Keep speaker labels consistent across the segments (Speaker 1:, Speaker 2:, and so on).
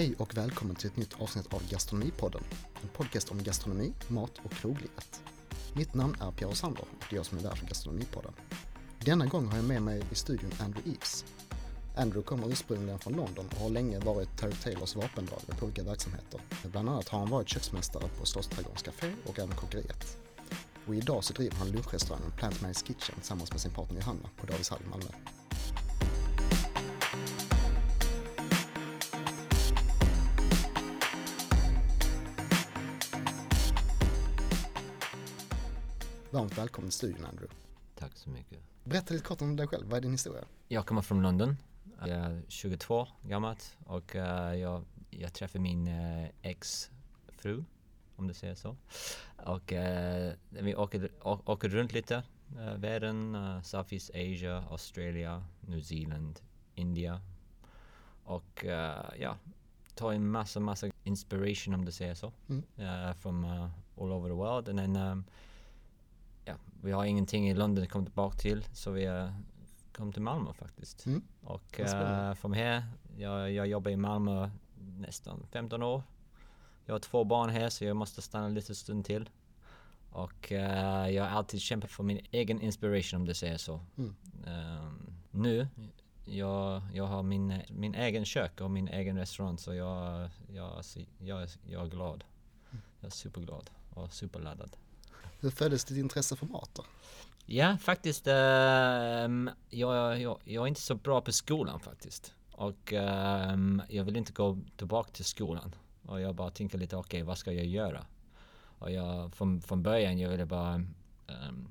Speaker 1: Hej och välkommen till ett nytt avsnitt av Gastronomipodden. En podcast om gastronomi, mat och kroglivet. Mitt namn är Pierre Sander och det är jag som är värd för Gastronomipodden. Denna gång har jag med mig i studion Andrew Eves. Andrew kommer ursprungligen från London och har länge varit Terry Taylors vapendragare på olika verksamheter. Bland annat har han varit köksmästare på Slottsträdgårdens Café och även kockeriet. Och idag så driver han lunchrestaurangen Plant Mary's Kitchen tillsammans med sin partner Johanna på Davishall i Malmö. Varmt välkommen till studion Andrew.
Speaker 2: Tack så mycket.
Speaker 1: Berätta lite kort om dig själv, vad är din historia?
Speaker 2: Jag kommer från London. Jag är 22 gammalt och uh, jag, jag träffade min uh, ex-fru, om du säger så. Och uh, vi åker, åker runt lite, uh, världen, uh, Southeast Asia, Australia, New Zealand, India. Och ja, tar en massa, massa inspiration om du säger så. Mm. from all over the world. And then um, vi har ingenting i London att komma tillbaka till så vi kom till Malmö faktiskt. Mm. Och uh, från här, jag, jag jobbar i Malmö nästan 15 år. Jag har två barn här så jag måste stanna lite stund till. Och uh, jag har alltid kämpat för min egen inspiration om du säger så. Mm. Um, nu, jag, jag har min, min egen kök och min egen restaurang så jag, jag, jag, jag är glad. Mm. Jag är superglad och superladdad.
Speaker 1: Hur föddes ditt intresse för mat då?
Speaker 2: Ja, faktiskt. Uh, jag, jag, jag är inte så bra på skolan faktiskt. Och um, jag vill inte gå tillbaka till skolan. Och jag bara tänker lite, okej, okay, vad ska jag göra? Och jag, från, från början, jag ville bara... Um,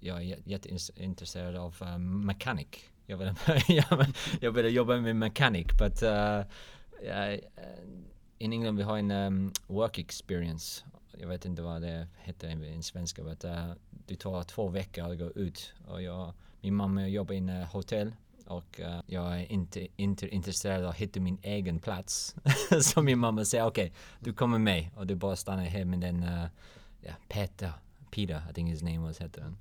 Speaker 2: jag är jätteintresserad av um, mekanik. Jag ville, jag ville jobba med mekanik, but eh, uh, I, eh, in England vi har en um, work experience jag vet inte vad det heter i svenska, men uh, det tar två veckor att gå ut. Och jag, min mamma jobbar i en hotell och uh, jag är inte, inte intresserad av att hitta min egen plats. så min mamma säger okej, okay, du kommer med och du bara stannar här med den, eh, uh, yeah, Peter, Peter, I think his name was, heter han.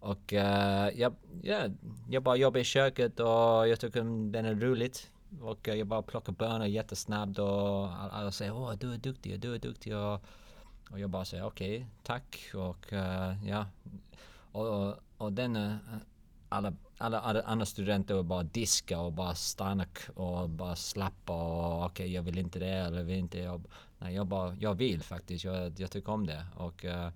Speaker 2: Och eh, uh, jag, ja, jag bara jobbar i köket och jag tycker den är roligt. Och jag bara plockar bönor jättesnabbt och alla säger åh du är duktig, du är duktig. Och, och jag bara säger okej, okay, tack och uh, ja. Och, och, och den, uh, alla, alla, alla andra studenter bara diska och bara stanna och bara slappa och okej okay, jag vill inte det eller vill inte. Jag, nej, jag bara, jag vill faktiskt, jag, jag tycker om det. Och uh,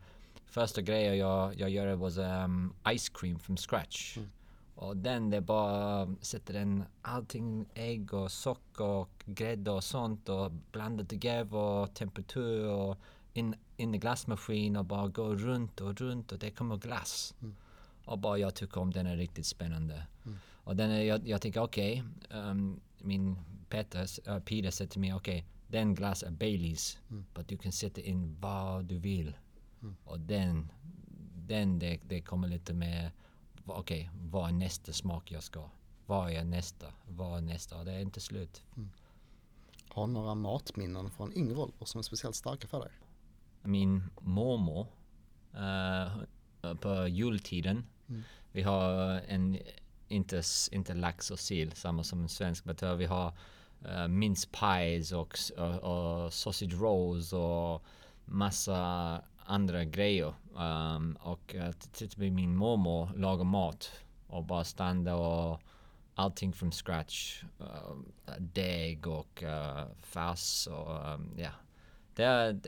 Speaker 2: första grejen jag, jag gör var um, ice cream from scratch. Mm. Och den, det bara sätter en allting, ägg och socker och grädde och sånt och blandar together och temperatur och in, in i glassmaskin och bara gå runt och runt och det kommer glass. Mm. Och bara jag tycker om den är riktigt spännande. Mm. Och den är, jag, jag tänker okej, okay, um, min Peter, uh, Peter sa till mig okej, okay, den glass är Baileys, mm. but du kan sätta in vad du vill. Mm. Och den, den det, det kommer lite med, okej, okay, vad är nästa smak jag ska? Vad är nästa? Vad är nästa? Och det är inte slut. Mm.
Speaker 1: Har några matminnen från ålder som är speciellt starka för dig?
Speaker 2: Min mormor uh, på jultiden. Mm. Vi har en, inte, inte lax och sill, samma som en svensk, men vi har uh, mince pies och, och, och, sausage rolls och massa andra grejer. Um, och titta på min mormor laga mat och bara stanna och allting from scratch. Uh, deg och uh, färs och um, ja. Det,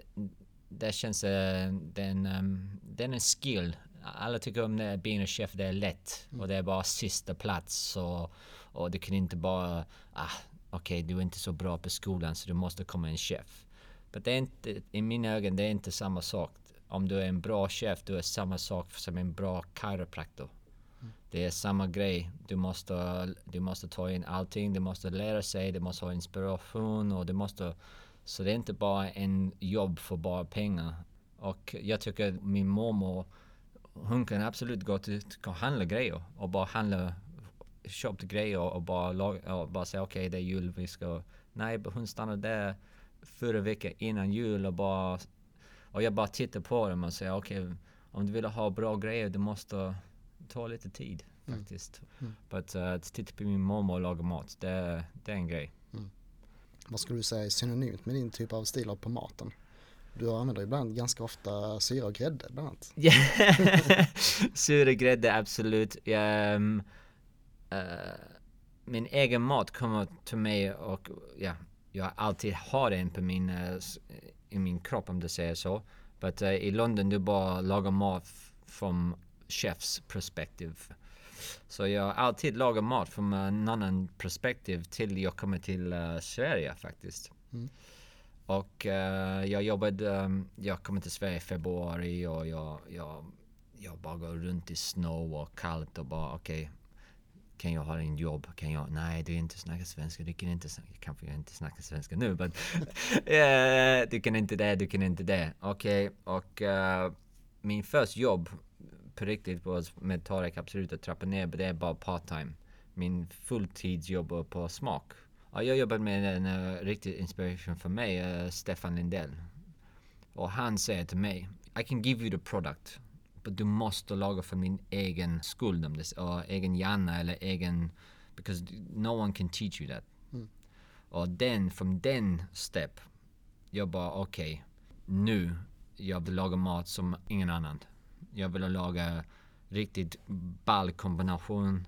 Speaker 2: det känns, uh, den, um, den är en skill. Alla tycker om det, being a chef, det är lätt. Mm. Och det är bara sista plats och, och du kan inte bara, ah, okej okay, du är inte så bra på skolan så du måste komma en chef. Men det är inte, i mina ögon, det är inte samma sak. Om du är en bra chef, du är samma sak som en bra chiropraktor. Mm. Det är samma grej. Du måste, du måste ta in allting, du måste lära sig, du måste ha inspiration och du måste så det är inte bara en jobb för bara pengar. Och jag tycker att min mormor, hon kan absolut gå till och handla grejer och bara handla, köpa grejer och bara, och bara säga okej okay, det är jul, vi ska... Nej, hon stannade där förra veckan innan jul och bara... Och jag bara tittar på dem och säger okej, okay, om du vill ha bra grejer, du måste ta lite tid mm. faktiskt. Mm. Mm. But uh, att titta på min mormor och laga mat, det, det är en grej.
Speaker 1: Vad skulle du säga är synonymt med din typ av stil på maten? Du använder ibland ganska ofta syra och grädde bland annat.
Speaker 2: syra och grädde, absolut. Jag, um, uh, min egen mat kommer till mig och ja, jag alltid har en på min, uh, i min kropp om du säger så. Men uh, i London du bara lagar mat från chefs perspektiv. Så jag alltid lagar mat från en annan perspektiv till jag kommer till uh, Sverige faktiskt. Mm. Och uh, jag jobbade, um, jag kom till Sverige i februari och jag, jag, jag bara går runt i snö och kallt och bara okej, okay, kan jag ha en jobb? Kan jag? Nej, du inte snacka svenska. Du kan inte snacka, kanske jag inte snacka svenska nu, men uh, du kan inte det, du kan inte det. Okej, okay, och uh, min första jobb på riktigt på, med Tarek absolut att trappa ner, men det är bara part time. Min fulltidsjobb på smak. Ja, jag jobbar med en uh, riktig inspiration för mig, uh, Stefan Lindell. Och han säger till mig, I can give you the product, but du måste laga för min egen skuld, om det, och egen hjärna eller egen... Because no one can teach you that. Mm. Och den, från den step, jag bara okej, okay, nu jag vill laga mat som ingen annan. Jag vill laga riktigt ball kombination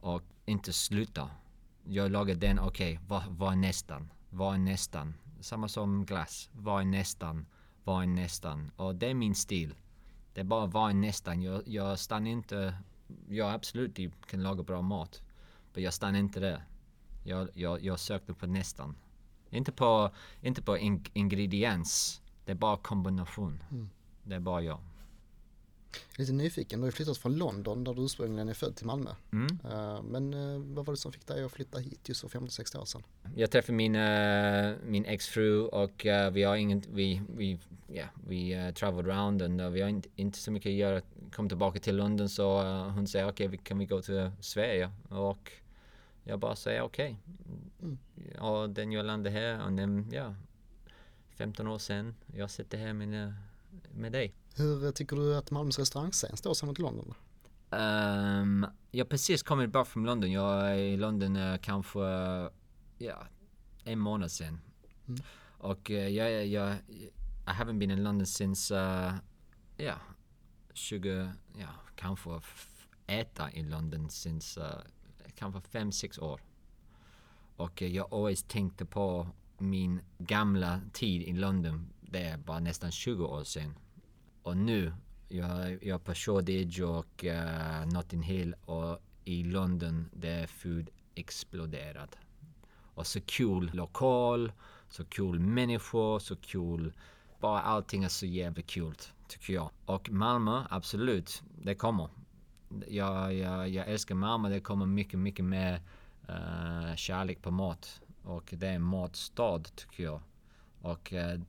Speaker 2: och inte sluta. Jag lagar den, okej, okay, vad, vad är nästan? Vad är nästan? Samma som glass. Vad är nästan? Vad är nästan? Och det är min stil. Det är bara vad är nästan. Jag, jag stannar inte... Jag absolut kan laga bra mat. Men jag stannar inte där. Jag, jag, jag sökte på nästan. Inte på, inte på in, ingrediens. Det är bara kombination. Mm. Det är bara jag.
Speaker 1: Lite nyfiken, du har flyttat från London där du ursprungligen är född till Malmö. Mm. Uh, men uh, vad var det som fick dig att flytta hit just för 50-60 år sedan?
Speaker 2: Jag träffade min, uh, min exfru och vi har inget, vi, vi, yeah, vi traveled around och vi har inte, inte så mycket att göra. Kom tillbaka till London så hon säger okej, okay, kan vi gå till Sverige? Och jag bara säger okej. Okay. Mm. Och den jag landade här och den, ja, 15 år sedan. Jag sitter här med, med dig.
Speaker 1: Hur tycker du att Malmös restaurangscen står sig mot London?
Speaker 2: Um, jag har precis kommit bort från London. Jag är i London uh, kanske ja, en månad sedan. Mm. Och uh, jag, jag, I haven't been in London since, uh, ja, 20, ja, kanske äta i London since, uh, kanske fem sex år. Och uh, jag always tänkte på min gamla tid i London. Det är bara nästan 20 år sedan. Och nu, jag, jag på Shoreditch och uh, Notting Hill och i London där food exploderat. Och så kul lokal, så kul människor, så kul... Bara allting är så jävla kul, tycker jag. Och Malmö, absolut, det kommer. Jag, jag, jag älskar Malmö, det kommer mycket, mycket mer uh, kärlek på mat. Och det är en matstad, tycker jag. Och uh,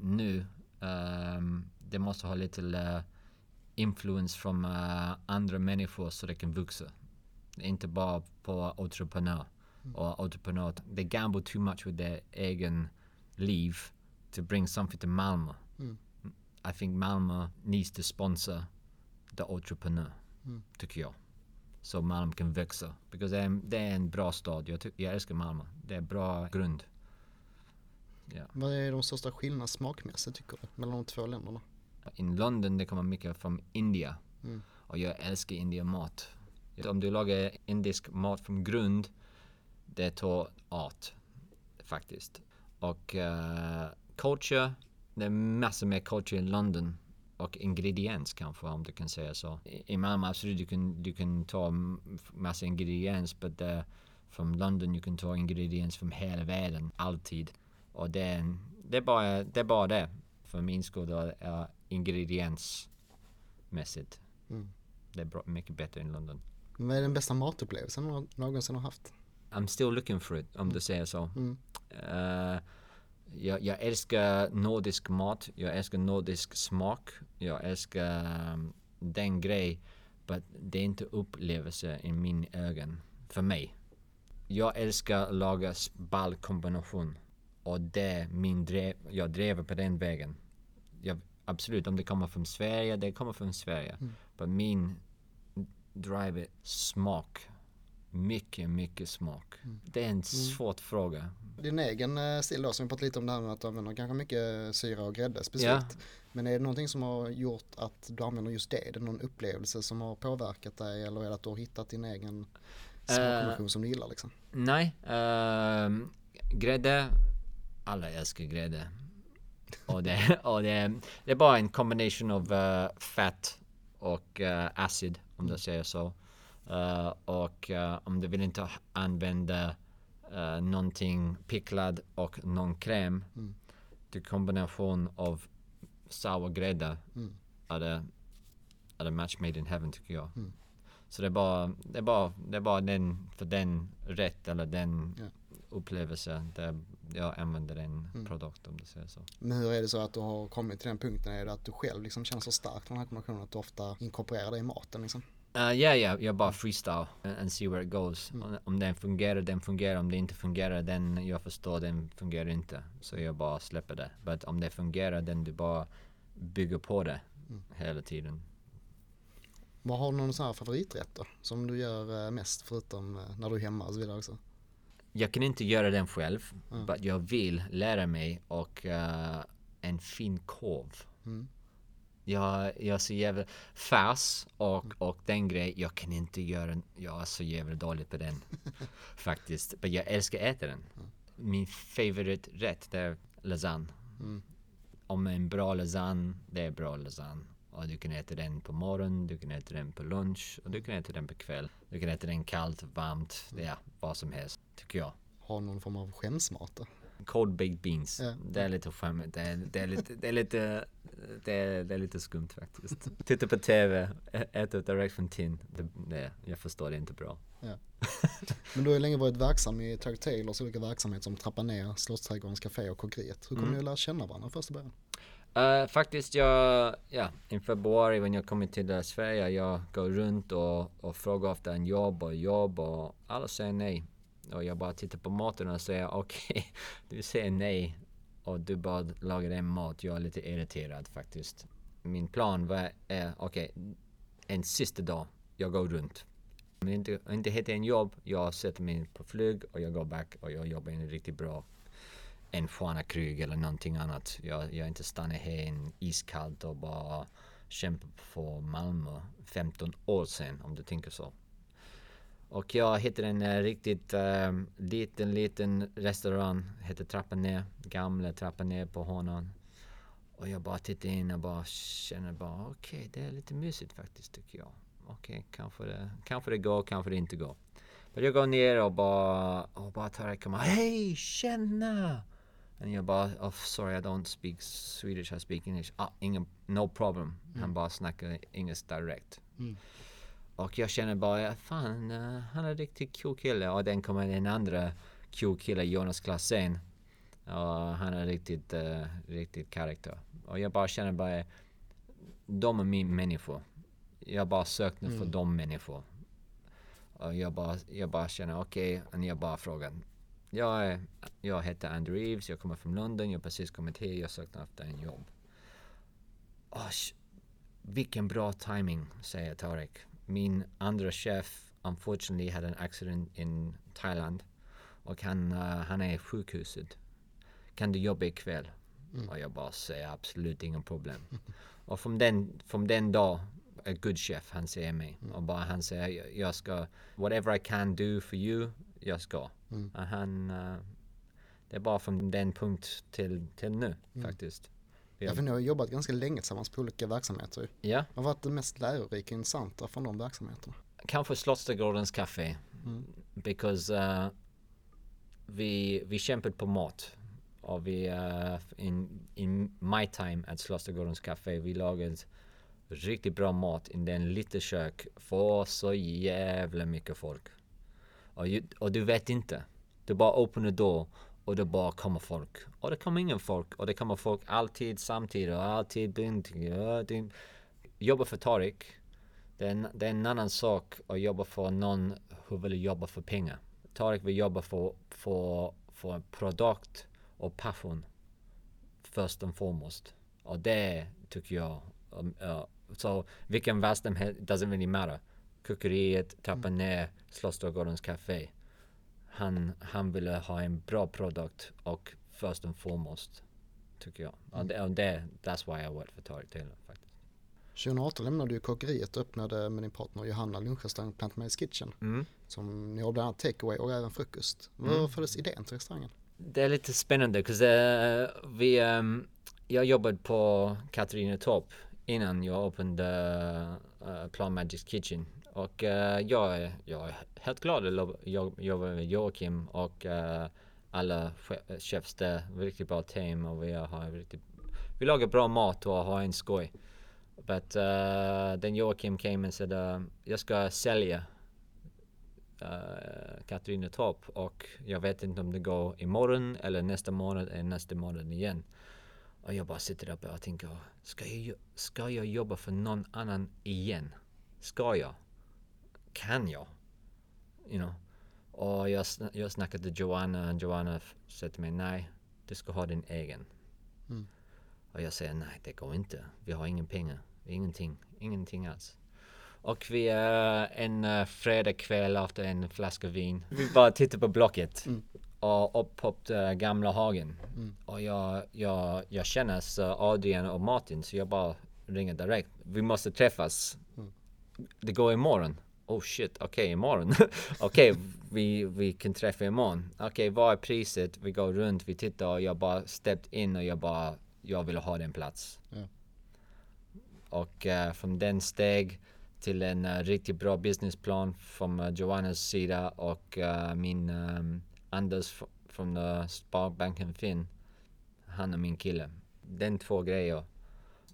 Speaker 2: nu um, det måste ha lite uh, influens från uh, andra människor så det kan växa. Inte bara på entreprenör. Mm. Och entreprenör, they gamble too much with their egen liv to bring something to Malmö. Mm. I think Malmö needs to sponsor the entrepreneur, mm. tycker jag. Så Malmö kan växa. Because det är, det är en bra stad. Jag, jag älskar Malmö. Det är bra grund.
Speaker 1: Yeah. Vad är de största skillnaderna smakmässigt tycker du mellan de två länderna?
Speaker 2: I London det kommer mycket från Indien. Mm. Och jag älskar indisk mat. Om du lagar indisk mat från grund, det tar art faktiskt. Och uh, culture, det är massor med culture i London. Och ingrediens kanske om du kan säga så. I Malmö absolut du kan, du kan ta massa ingrediens men uh, från London du kan ta ingrediens från hela världen, alltid. Och det är, det är, bara, det är bara det. För min skull är ingrediensmässigt. Mm. Det är bra, mycket bättre än London.
Speaker 1: Vad är den bästa matupplevelsen du någonsin har haft?
Speaker 2: I'm still looking for it, om mm. du säger så. Mm. Uh, jag, jag, älskar nordisk mat, jag älskar nordisk smak, jag älskar um, den grej. Men det är inte upplevelse i min ögon, för mig. Jag älskar att laga ballkombination. Och det min drev, jag drev på den vägen. Jag, absolut, om det kommer från Sverige, det kommer från Sverige. Mm. Men min drive är smak. mycket, mycket smak. Det är en svår fråga.
Speaker 1: Din egen eh, stil då, som vi pratade lite om det här med att du använder kanske mycket syra och grädde specifikt. Men är det någonting som har gjort att du använder just det? Är det någon upplevelse som har påverkat dig eller är det att du har hittat din egen smakkombination som du gillar liksom?
Speaker 2: Nej, ehm, grädde. Alla älskar grädde. Och det, och det, det är bara en combination av uh, fett och uh, acid, om du säger så. Uh, och uh, om du vill inte använda uh, någonting picklad och någon kräm.
Speaker 1: Mm.
Speaker 2: Det är kombination av sour grädde.
Speaker 1: Mm.
Speaker 2: Är det, är det match made in heaven tycker jag.
Speaker 1: Mm.
Speaker 2: Så det är bara, det är bara, det är bara den, för den rätt eller den
Speaker 1: Ja.
Speaker 2: upplevelse. Där jag använder den
Speaker 1: Mm.
Speaker 2: produkt om du säger så.
Speaker 1: Men hur är det så att du har kommit till den punkten? Är det att du själv liksom känner så starkt för den här kombinationen att du ofta inkorporerar det i maten liksom?
Speaker 2: Ja, ja, ja, jag bara freestyle and, and see where it goes.
Speaker 1: Mm.
Speaker 2: Om, om den fungerar, den fungerar. Om det inte fungerar, den jag förstår, den fungerar inte. Så jag bara släpper det. Men om det fungerar, den du bara bygger på det
Speaker 1: Mm.
Speaker 2: hela tiden.
Speaker 1: Vad har du någon sån här favoriträtt då? Som du gör eh, mest förutom eh, när du är hemma och så vidare också?
Speaker 2: Jag kan inte göra den själv,
Speaker 1: Mm.
Speaker 2: men jag vill lära mig och eh, en fin korv.
Speaker 1: Mm.
Speaker 2: Jag, jag är så jävla färs och, och den grej, jag kan inte göra. Jag är så jävla dålig på den. faktiskt. Men jag älskar att äta den. Min favoriträtt det är lasagne.
Speaker 1: Mm.
Speaker 2: Om en bra lasagne, det är bra lasagne. Och du kan äta den på morgonen, du kan äta den på lunch och du kan äta den på kväll. Du kan äta den kallt, varmt, ja, vad som helst, tycker jag.
Speaker 1: Har någon form av skämsmat då?
Speaker 2: Cold baked beans.
Speaker 1: Ja.
Speaker 2: Det är lite skämmigt. Det är, det är lite, det är lite, det är, det är lite skumt faktiskt. Titta på TV, äta direkt från tin. Det, det, jag förstår det inte bra.
Speaker 1: Men du har ju länge varit verksam i Tug Taylors olika verksamheter som Trappa ner, Slottsträdgårdens Café och Kogriet. Hur kom
Speaker 2: Mm.
Speaker 1: ni att lära känna varandra först i början?
Speaker 2: Uh, faktiskt jag, ja, i februari när jag kom till Sverige, jag går runt och, och frågar efter en jobb och jobb och alla säger nej. Och jag bara tittar på maten och säger okej, du säger nej och du bara lagar en mat. Jag är lite irriterad faktiskt. Min plan var, är okej, en sista dag, jag går runt. Om jag inte, inte hittar en jobb, jag sätter mig på flyg och jag går back och jag jobbar i en riktigt bra en Stjärnakrig eller någonting annat. Jag, jag inte stannar här en iskallt och bara kämpar för Malmö 15 år sedan om du tänker så. Och jag hittade en eh, riktigt eh, liten, liten restaurang, heter Trappan ner, gamla trappan ner på Hornan. Och jag bara tittar in och bara känner bara okej, det är lite mysigt faktiskt tycker jag. Okej, kanske, det, kanske det går, kanske det inte går. Men jag går ner och bara, och bara tar och kommer, hej tjena! Och jag bara, oh, sorry I don't speak Swedish, I speak English. Ah, ingen, no problem. Han bara snackar engelska direkt.
Speaker 1: Mm.
Speaker 2: Och jag känner bara, fan, eh, han är riktigt cool kille. Och den kommer en andra cool kille, Jonas Klassen. Och han är riktigt, uh, riktigt karaktär. Och jag bara känner bara, de är min människor. Jag bara sökte för
Speaker 1: Mm.
Speaker 2: de människor. Och jag bara, jag bara känner okej, och jag bara frågar. Jag, är, jag heter Andrew Eves, jag kommer från London, jag har precis kommit hit, jag sökte efter en jobb. Oh, vilken bra timing, säger Tarek. Min andra chef, unfortunately, hade en accident in Thailand. Och han, uh, han är i sjukhuset. Kan du jobba ikväll?
Speaker 1: Mm.
Speaker 2: Och jag bara säger absolut inga problem. och från den, från den dag, a good chef, han säger mig. Och bara han säger, "Jag- jag ska, whatever I can do for you, jag ska.
Speaker 1: Mm.
Speaker 2: Han, eh, det är bara från den punkt till, till nu
Speaker 1: Mm.
Speaker 2: faktiskt.
Speaker 1: Ja, för ni har jobbat ganska länge tillsammans på olika verksamheter.
Speaker 2: Ja,
Speaker 1: Vad har varit det mest lärorika och intressanta från de verksamheterna?
Speaker 2: kanske Slottsträdgårdens Café.
Speaker 1: Mm.
Speaker 2: Because uh, vi, vi kämpade på mat. Och vi, uh, in, in my time at Slottsträdgårdens Café, vi lagade riktigt bra mat i den lilla kök för så jävla mycket folk. Och, ju, och du vet inte. Du bara öppnar dörr och det bara kommer folk. Och det kommer ingen folk. Och det kommer folk alltid samtidigt och alltid. Jobba för Tarik. Det är, en, det är en annan sak att jobba för någon who vill jobba för pengar. Tarik vill jobba för, för, för en produkt och passion först och främst. Och det tycker jag, um, uh, så vilken verksamhet doesn't really matter kokeriet, trappa ner Slottsdalgårdens café. Han, han ville ha en bra produkt och först och foremost tycker jag. Och det, och det, that's why I worked for Tareq Taylor faktiskt.
Speaker 1: 2018 lämnade du kokeriet och öppnade med din partner Johanna lunchrestaurang Plant Kitchen.
Speaker 2: Mm.
Speaker 1: Som ni har bland annat takeaway och även frukost. Var
Speaker 2: Mm.
Speaker 1: föddes idén till restauranger?
Speaker 2: Det är lite spännande, för vi, ehm, jag jobbade på Katarinatorp innan jag öppnade uh, Plan Magic Kitchen. Och eh, jag, är, jag är helt glad att jobba med Joakim och eh, alla chefs där. Riktigt bra team och vi har riktigt, vi lagar bra mat och har en skoj. But uh, then Joakim came and said uh, jag ska sälja eh, uh, Katarinatorp och jag vet inte om det går imorgon eller nästa månad eller nästa månad igen. Och jag bara sitter där och tänker, ska jag, ska jag jobba för någon annan igen? Ska jag? Kan jag? You know? Och jag, sn- jag snackade till Joanna och Joanna sa till mig, nej, du ska ha din egen.
Speaker 1: Mm.
Speaker 2: Och jag säger, nej det går inte. Vi har ingen pengar. Ingenting. Ingenting alls. Och vi är en uh, fredagkväll efter en flaska vin. Vi bara tittar på Blocket.
Speaker 1: Mm.
Speaker 2: Och upp på uh, Gamla Hagen.
Speaker 1: Mm.
Speaker 2: Och jag, jag, jag känner så Adrian och Martin så jag bara ringer direkt. Vi måste träffas.
Speaker 1: Mm.
Speaker 2: Det går imorgon. Oh shit, okej imorgon. okej, vi, vi kan träffa imorgon. Okej, vad är priset? Vi går runt, vi tittar och jag bara steppt in och jag bara, jag vill ha den plats.
Speaker 1: Ja.
Speaker 2: Och eh, från den steg till en eh, riktigt bra businessplan från uh, Joannas sida och eh, min um, Anders från uh, Sparbanken Finn. Han är min kille. Den två grejer.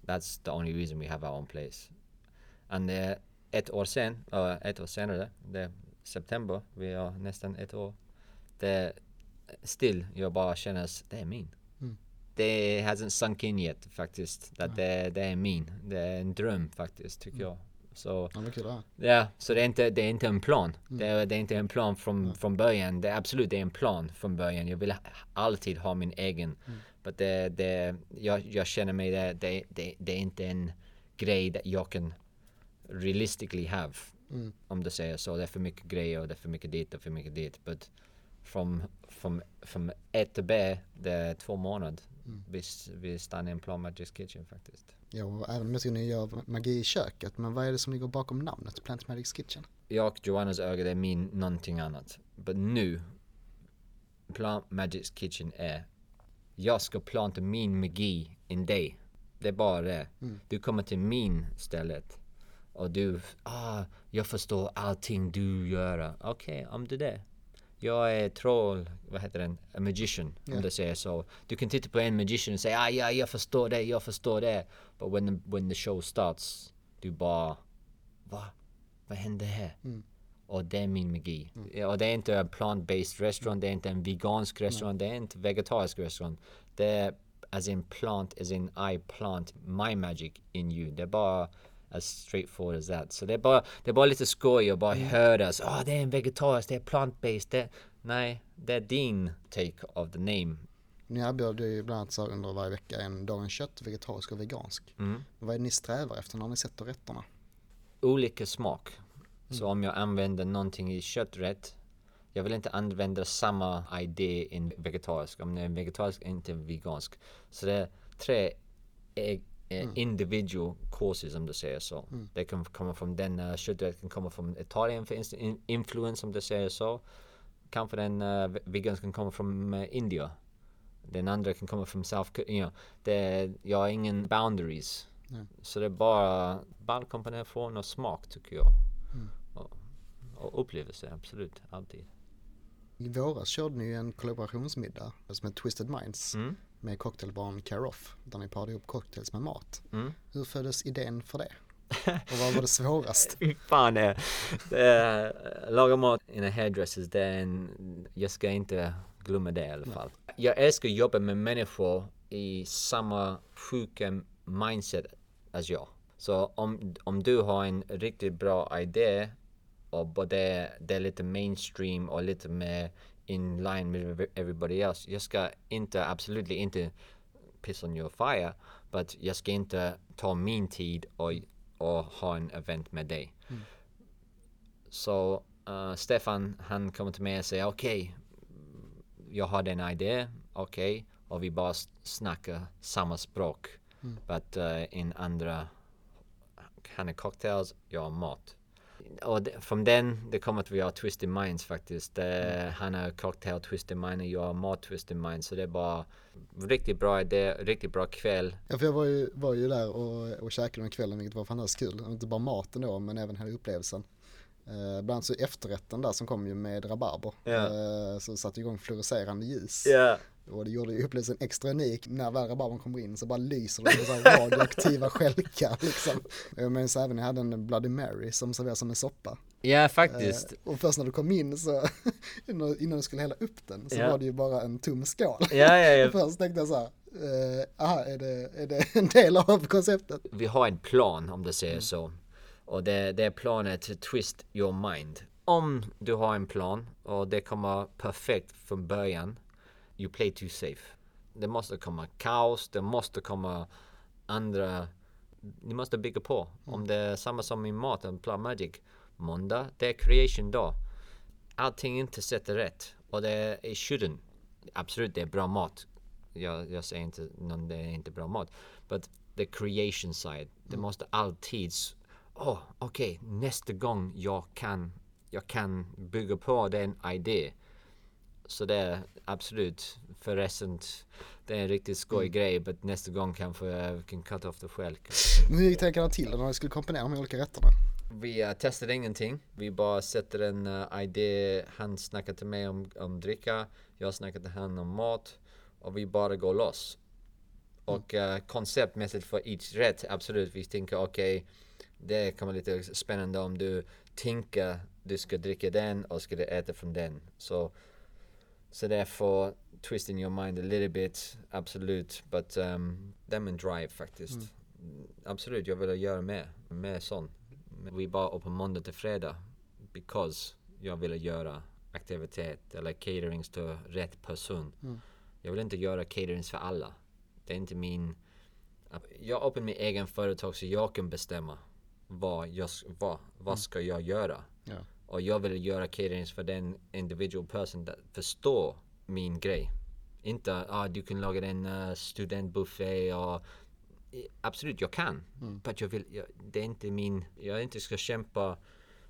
Speaker 2: That's the only reason we have our own place. And uh, ett år sen, uh, ett år senare, det är september, vi har nästan ett år. Det still, jag bara känner att det är min.
Speaker 1: Mm.
Speaker 2: Det hasn't sunk in yet faktiskt. Att det, det är min. Det är en dröm faktiskt tycker jag. Så
Speaker 1: Ja,
Speaker 2: så det är inte, det är inte en plan.
Speaker 1: Mm.
Speaker 2: Det, är, det är inte en plan från,
Speaker 1: Ja.
Speaker 2: från början. Det är absolut det är en plan från början. Jag vill alltid ha min egen.
Speaker 1: Mm.
Speaker 2: Men det, det, jag, jag känner mig det, det, det, det är inte en grej that jag kan realistically have.
Speaker 1: Mm.
Speaker 2: Om du säger så. Det är för mycket grejer och det är för mycket dit och för mycket dit. But från, från, från A till B, det är två månader.
Speaker 1: Mm.
Speaker 2: Vi, vi stannar i en Plan Magic Kitchen faktiskt.
Speaker 1: Ja, och även om jag tycker ni gör magi i köket, men vad är det som ligger bakom namnet Plant Magic's Kitchen?
Speaker 2: jag och Joannas öga det är min någonting annat. Men nu, Plant Magic's Kitchen är, jag ska planta min magi in dig. Det är bara det.
Speaker 1: Mm.
Speaker 2: Du kommer till min stället och du, ah, jag förstår allting du gör. Okej, om det är det. Jag är troll, vad heter den? A magician,
Speaker 1: Ja.
Speaker 2: om du säger så. Du kan titta på en magician och säga ah, ja, jag förstår det, jag förstår det. But when the, when the show starts, du bara, va? Vad hände här?
Speaker 1: Mm.
Speaker 2: Och det är min magi. Ja, Och det är inte en plant-based restaurant, det är inte en vegansk restaurant, det är inte vegetarisk restaurant. Det är as in plant, as in I plant my magic in you. Det är bara as straightforward as that. Så det är bara, det är bara lite skoj och bara höra så, ah det är en vegetarisk, det är plant-based, det Nej, det är din take of the name.
Speaker 1: Ni erbjuder ju bland annat så under varje vecka en dagens kött, vegetarisk och vegansk.
Speaker 2: Mm.
Speaker 1: Vad är det ni strävar efter när ni sätter rätterna?
Speaker 2: olika smak. Så om jag använder någonting i kötträtt, jag vill inte använda samma idé i en vegetarisk. Om det är en vegetarisk, inte vegansk. Så det är tre eh, individual courses om du säger så. Det kan komma från den uh, kötträtt kan komma från Italien för inst- in- influence om du säger så. Kanske den uh, vegansk kan komma från uh, India. Den andra kan komma från South Korea. You know, det jag har ingen boundaries.
Speaker 1: Nej.
Speaker 2: Så det är bara ballkombination och smak tycker jag.
Speaker 1: Mm.
Speaker 2: Och, och upplevelse, absolut. Alltid.
Speaker 1: I våras körde ni en kollaborationsmiddag som heter Twisted Minds
Speaker 2: Mm.
Speaker 1: Med cocktailbaren Care Off där ni parade ihop cocktails med mat.
Speaker 2: Mm.
Speaker 1: Hur föddes idén för det? Och vad var det svårast?
Speaker 2: Fan, det, det är, laga mat in a hairdressers, det är en, jag ska inte glömma det i alla fall. Jag älskar att jobba med människor i samma sjuka mindset as jag. Så om, om du har en riktigt bra idé och både det är lite mainstream och lite mer in line med everybody else. Jag ska inte, absolut inte piss on your fire, but jag ska inte ta min tid och, och ha en event med dig. Så eh, Stefan han kommer till mig och säger okej, jag har en idé, okej, och vi bara snackar samma språk.
Speaker 1: Mm.
Speaker 2: But uh, in andra, han är cocktails, jag har mat. Och från den, det kommer att vi har Twisted Minds faktiskt. Eh, Han har cocktail Twisted Mind och jag har mat Twisted Mind. Så det är bara riktigt bra idé, riktigt bra kväll.
Speaker 1: Ja, för jag var ju, var ju där och, och käkade den kvällen vilket var fantastiskt kul. Inte bara maten då men även hela upplevelsen. Eh, bland annat så efterrätten där som kom ju med rabarber.
Speaker 2: Ja.
Speaker 1: Eh, så satte igång fluorescerande ljus.
Speaker 2: Ja.
Speaker 1: Och det gjorde ju upplevelsen extra unik. När väl rabarbern kommer in så bara lyser det med så radioaktiva stjälkar liksom. Jag minns även jag hade en Bloody Mary som serveras som en soppa.
Speaker 2: Ja, faktiskt.
Speaker 1: Eh, och först när du kom in så, innan du skulle hälla upp den så
Speaker 2: Ja.
Speaker 1: var det ju bara en tom skål.
Speaker 2: Ja, ja, ja.
Speaker 1: Först tänkte jag så här, eh, aha, är det, är det en del av konceptet?
Speaker 2: Vi har en plan om du säger så. Och det, det är planen to twist your mind. Om du har en plan och det kommer perfekt från början. You play too safe. Det måste komma kaos, det måste komma andra ni måste bygga på. Om det är samma som i maten, Plan Magic. Måndag, det är creation dag. Allting inte sätter rätt. Och det är shouldn't. Absolut, det är bra mat. Jag, jag säger inte någon, det är inte bra mat. But the creation side. Det måste alltid, åh, okej, nästa gång jag kan, jag kan bygga på den idé. Så det är absolut, förresten, det är en riktigt skoj grej, men nästa gång kanske jag kan cut off själv.
Speaker 1: Men hur gick tankarna till när du skulle komponera de olika rätterna?
Speaker 2: Vi uh, testade ingenting. Vi bara sätter en uh, idé. Han snackar till mig om, om dricka. Jag snackar till han om mat. Och vi bara går loss. Och uh, konceptmässigt för each rätt, absolut. Vi tänker okej, det kommer lite spännande om du tänker du ska dricka den och ska du äta från den. Så, så därför twisting your mind a little bit, absolut. But um, dem en drive faktiskt. Mm, Absolut, jag vill göra mer, mer sånt. Vi bara på måndag till fredag. Because jag ville göra aktivitet eller caterings till rätt person.
Speaker 1: Mm.
Speaker 2: Jag vill inte göra caterings för alla. Det är inte min... Jag öppnar min egen företag så jag kan bestämma vad, jag, vad, vad ska jag göra.
Speaker 1: Ja.
Speaker 2: Och jag vill göra caterings för den individual person som förstår min grej. Inte ah, du kan laga en uh, studentbuffé och absolut jag kan.
Speaker 1: Mm.
Speaker 2: Men jag vill, jag, det är inte min, jag inte ska kämpa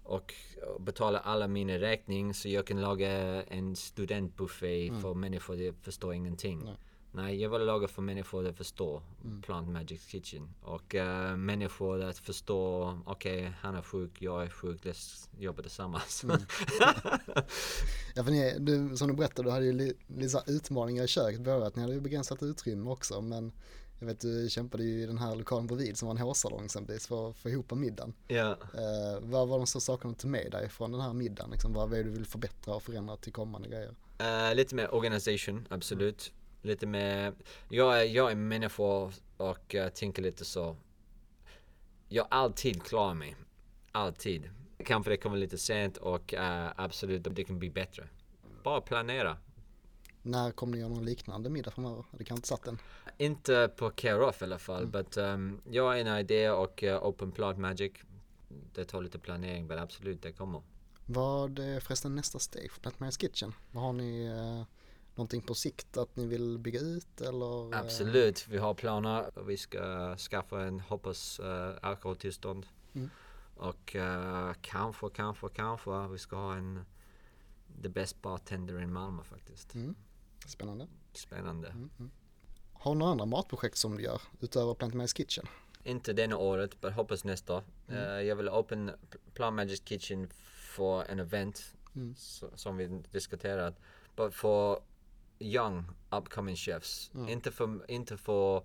Speaker 2: och betala alla mina räkningar så jag kan laga en studentbuffé för människor som förstår ingenting.
Speaker 1: Mm. Nej.
Speaker 2: Nej, jag vill laga för människor som förstår
Speaker 1: Mm.
Speaker 2: Plant Magic Kitchen. Och eh, människor att förstå, okej, han är sjuk, jag är sjuk, låt jobba tillsammans.
Speaker 1: Mm. Ja för ni, du, som du berättade, du hade ju li, lite utmaningar i köket. Både att ni hade ju begränsat utrymme också men jag vet du kämpade ju i den här lokalen bredvid som var en hårsalong exempelvis för att få ihop middagen.
Speaker 2: ja.
Speaker 1: Eh, vad var de stora sakerna du tog med dig från den här middagen? Liksom, vad är det du vill förbättra och förändra till kommande grejer?
Speaker 2: Eh, lite mer organisation, absolut. Lite mer, jag är, jag är människa och uh, tänker lite så. Jag alltid klarar mig. Alltid. Kanske det kommer lite sent och eh, absolut, det kan bli bättre. Bara planera.
Speaker 1: När kommer ni göra någon liknande middag framöver? Det kan inte satt än.
Speaker 2: Inte på Care Off i alla fall, but um, jag har en idé och uh, Open Plant Magic. Det tar lite planering, men absolut, det kommer.
Speaker 1: Vad är förresten nästa steg för Plant Mary's Kitchen? Vad har ni eh, någonting på sikt att ni vill bygga ut eller? eh,
Speaker 2: Absolut, vi har planer. Vi ska skaffa en, hoppas, uh, alkoholtillstånd.
Speaker 1: Mm.
Speaker 2: Och uh, kanske, kanske, kanske vi ska ha en the best bartender i Malmö faktiskt.
Speaker 1: Mm. Spännande.
Speaker 2: Spännande.
Speaker 1: Mm, mm. Har du några andra matprojekt som du gör utöver Plant Mary's Kitchen?
Speaker 2: Inte denna året, men hoppas nästa.
Speaker 1: Mm.
Speaker 2: Eh, jag vill open Plan Magic Kitchen för en event
Speaker 1: Mm.
Speaker 2: så, som vi diskuterat. But för young upcoming chefs.
Speaker 1: Mm.
Speaker 2: Inte för, inte för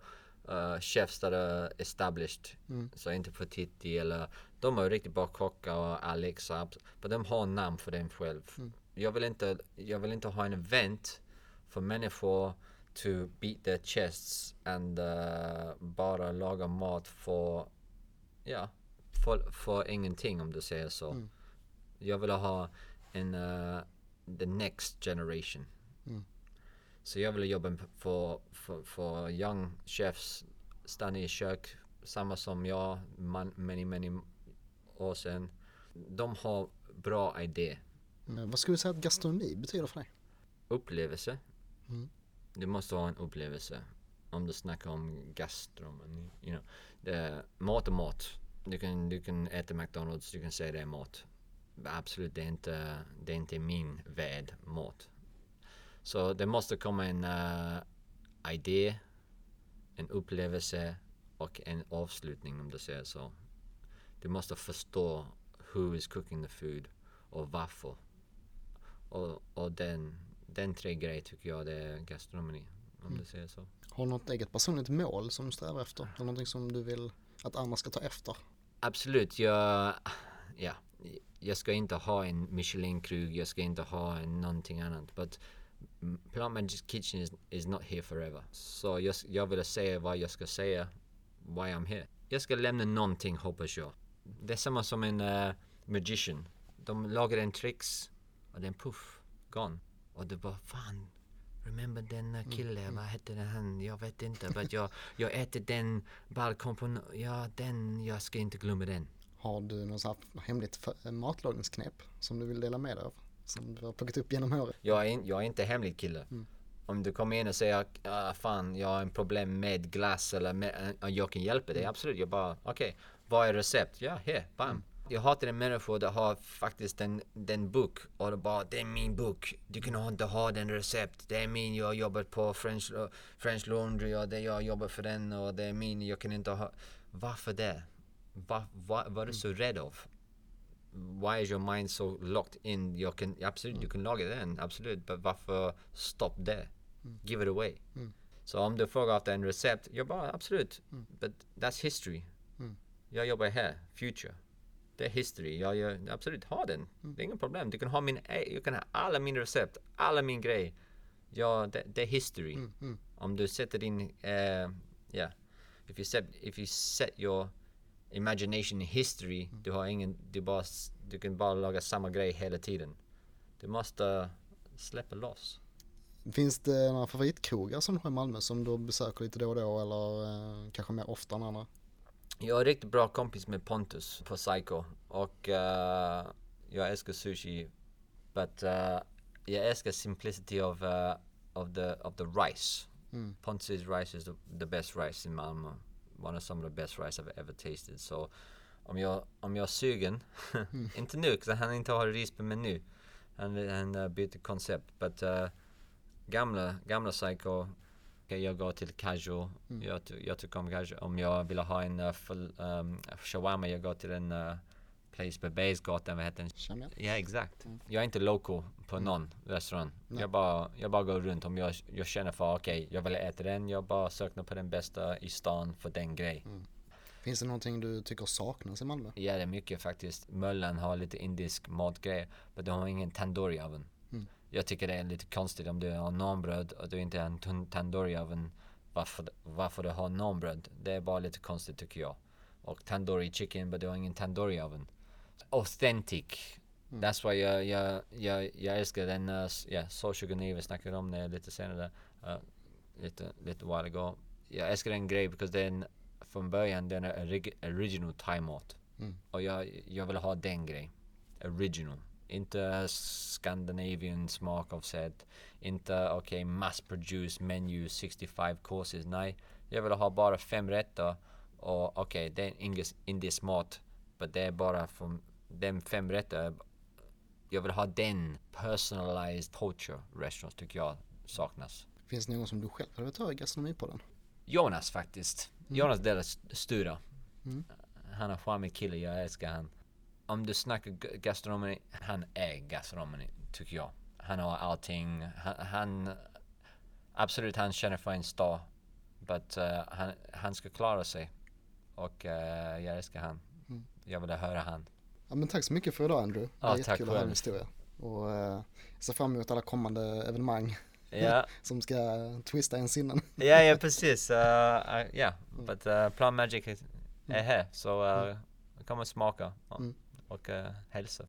Speaker 2: uh, chefs that are established.
Speaker 1: Mm.
Speaker 2: Så inte för Titti eller de är riktigt bra kockar och Alex och men de har namn för dem själv.
Speaker 1: Mm.
Speaker 2: Jag, vill inte, jag vill inte ha en event för människor to beat their chests and uh, bara laga mat för, ja, för, för ingenting om du säger så.
Speaker 1: Mm.
Speaker 2: Jag vill ha en, uh, the next generation.
Speaker 1: Mm.
Speaker 2: Så jag vill jobba för, för, för young chefs, stanna i kök, samma som jag, man, many, many år sedan. De har bra idé.
Speaker 1: Eh, Vad skulle du säga att gastronomi betyder för dig?
Speaker 2: Upplevelse.
Speaker 1: Mm.
Speaker 2: Du måste ha en upplevelse. Om du snackar om gastronomi. You know. det är mat och mat. Du kan, du kan äta McDonalds, du kan säga det är mat. Men Absolut, det är inte, det är inte min värld mat. Så det måste komma en uh, idé, en upplevelse och en avslutning om du säger så. Du måste förstå who is cooking the food och varför. Och, och den, den tre grejer tycker jag det är gastronomi. Om du säger så.
Speaker 1: Har du något eget personligt mål som du strävar efter? Eller någonting som du vill att andra ska ta efter?
Speaker 2: Absolut, jag, ja, jag ska inte ha en Michelin-krug, jag ska inte ha en någonting annat. But mm, Plant Magic Kitchen is, is not here forever. Så jag, jag vill säga vad jag ska säga, why I'm here. Jag ska lämna någonting hoppas jag. Det är samma som en eh, magician. De lagar en tricks och den puff, gone. Och det bara fan, remember den uh, kille, vad hette han? Jag vet inte, men jag, jag äter den balkon ja den, jag ska inte glömma den.
Speaker 1: Har du något hemligt matlagningsknep som du vill dela med dig av? Som du har plockat upp genom året?
Speaker 2: Jag är, in, jag är inte hemlig kille. Om du kommer in och säger ah, fan jag har en problem med glass eller med, uh, jag kan hjälpa dig, absolut. Jag bara okej, vad är recept? Ja, här, bam. Jag hatar en människa som har faktiskt en, den bok och det bara det är min bok. Du kan inte ha den recept. Det är min, jag har jobbat på French, French Laundry och det jag jobbar för den och det är min, jag kan inte ha. Varför det? Va, va, vad är du så rädd av? Why is your mind so locked in? Jag kan absolut, du kan laga den, absolut. Men varför stopp där? Give it away. Så om du frågar efter en recept, jag bara absolut. But that's history. Jag jobbar här, future. Det är history. Jag gör, absolut, ha den. Det är inga problem. Du kan ha min, e- du kan ha alla mina recept, alla min grej. Ja, det, det är history. Om du sätter din, uh, yeah. If you set, if you set your imagination in history, du har ingen, du bara, du kan bara laga samma grej hela tiden. Du måste släppa loss.
Speaker 1: Finns det några favoritkrogar som du har i Malmö som du besöker lite då och då eller eh, kanske mer ofta än andra?
Speaker 2: Jag är riktigt bra kompis med Pontus på Psycho och eh, jag älskar sushi. But uh, jag älskar simplicity of, uh, of, the, of the rice. Pontus rice is the, the best rice in Malmö. One of some of the best rice I've ever tasted. Så om jag, om jag är sugen, inte nu, för han inte har ris på menu. Han, han uh, byter koncept. But uh, gamla, gamla Psycho Okej, jag går till casual. Jag, ty- jag tycker om casual. Om jag vill ha en uh, full, um, shawarma, jag går till en place på Bergsgatan, vad heter den? Ja, exakt. Jag är inte local på någon restaurang.
Speaker 1: Nej.
Speaker 2: Jag, bara, jag bara går runt. Om jag, jag känner för, okej, jag vill äta den. Jag bara söker på den bästa i stan för den grej.
Speaker 1: Finns det någonting du tycker saknas i Malmö?
Speaker 2: Ja, det är mycket faktiskt. Möllan har lite indisk matgrejer, men de har ingen tandoori oven. Jag tycker det är lite konstigt om du har naanbröd och du inte har en tun- tandoori oven. Varför, varför du har naanbröd? Det är bara lite konstigt tycker jag. Och tandoori chicken, men du har ingen tandoori Authentic. That's why jag, jag, jag, jag älskar den, uh, s- ja, Så 29 vi snackade om det lite senare. Uh, lite, lite while ago. Jag älskar den grejen för den från början den är orig- original thai-mat. Och jag, jag vill ha den grejen. Original. Inte Scandinavian smak av sätt. Inte okej okay, mass produce menu 65 courses. Nej, jag vill ha bara fem rätter. Och okej, det är indisk mat. Men det är bara från den fem rätter. Jag vill ha den personalized culture restaurant tycker jag saknas.
Speaker 1: Finns det någon som du själv hade velat höra i gastronomipodden?
Speaker 2: Jonas faktiskt. Jonas delar st- Stura. Han är en charmig kille, jag älskar han. Om du snackar gastronomi, han är gastronomi, tycker jag. Han har allting. Han, han absolut, han känner för en stad. But uh, han, han ska klara sig. Och uh, jag älskar han. Jag vill höra han.
Speaker 1: Ja men tack så mycket för idag Andrew. Det
Speaker 2: Ja,
Speaker 1: var jättekul att höra din historia. Och eh, ser fram emot alla kommande evenemang
Speaker 2: Ja,
Speaker 1: som ska twista en sinnen.
Speaker 2: ja, ja precis. Uh, uh, yeah, but uh, Plan Magic är är här. Så uh, kom och smaka och, och uh, hälsa.